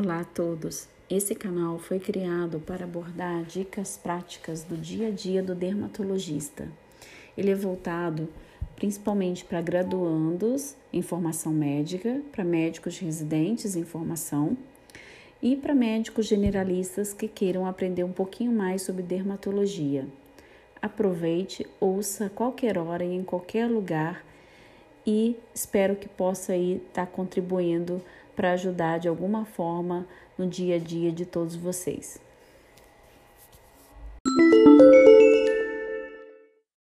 Olá a todos! Esse canal foi criado para abordar dicas práticas do dia a dia do dermatologista. Ele é voltado principalmente para graduandos em formação médica, para médicos residentes em formação e para médicos generalistas que queiram aprender um pouquinho mais sobre dermatologia. Aproveite, ouça a qualquer hora e em qualquer lugar e espero que possa aí estar contribuindo para ajudar de alguma forma no dia a dia de todos vocês.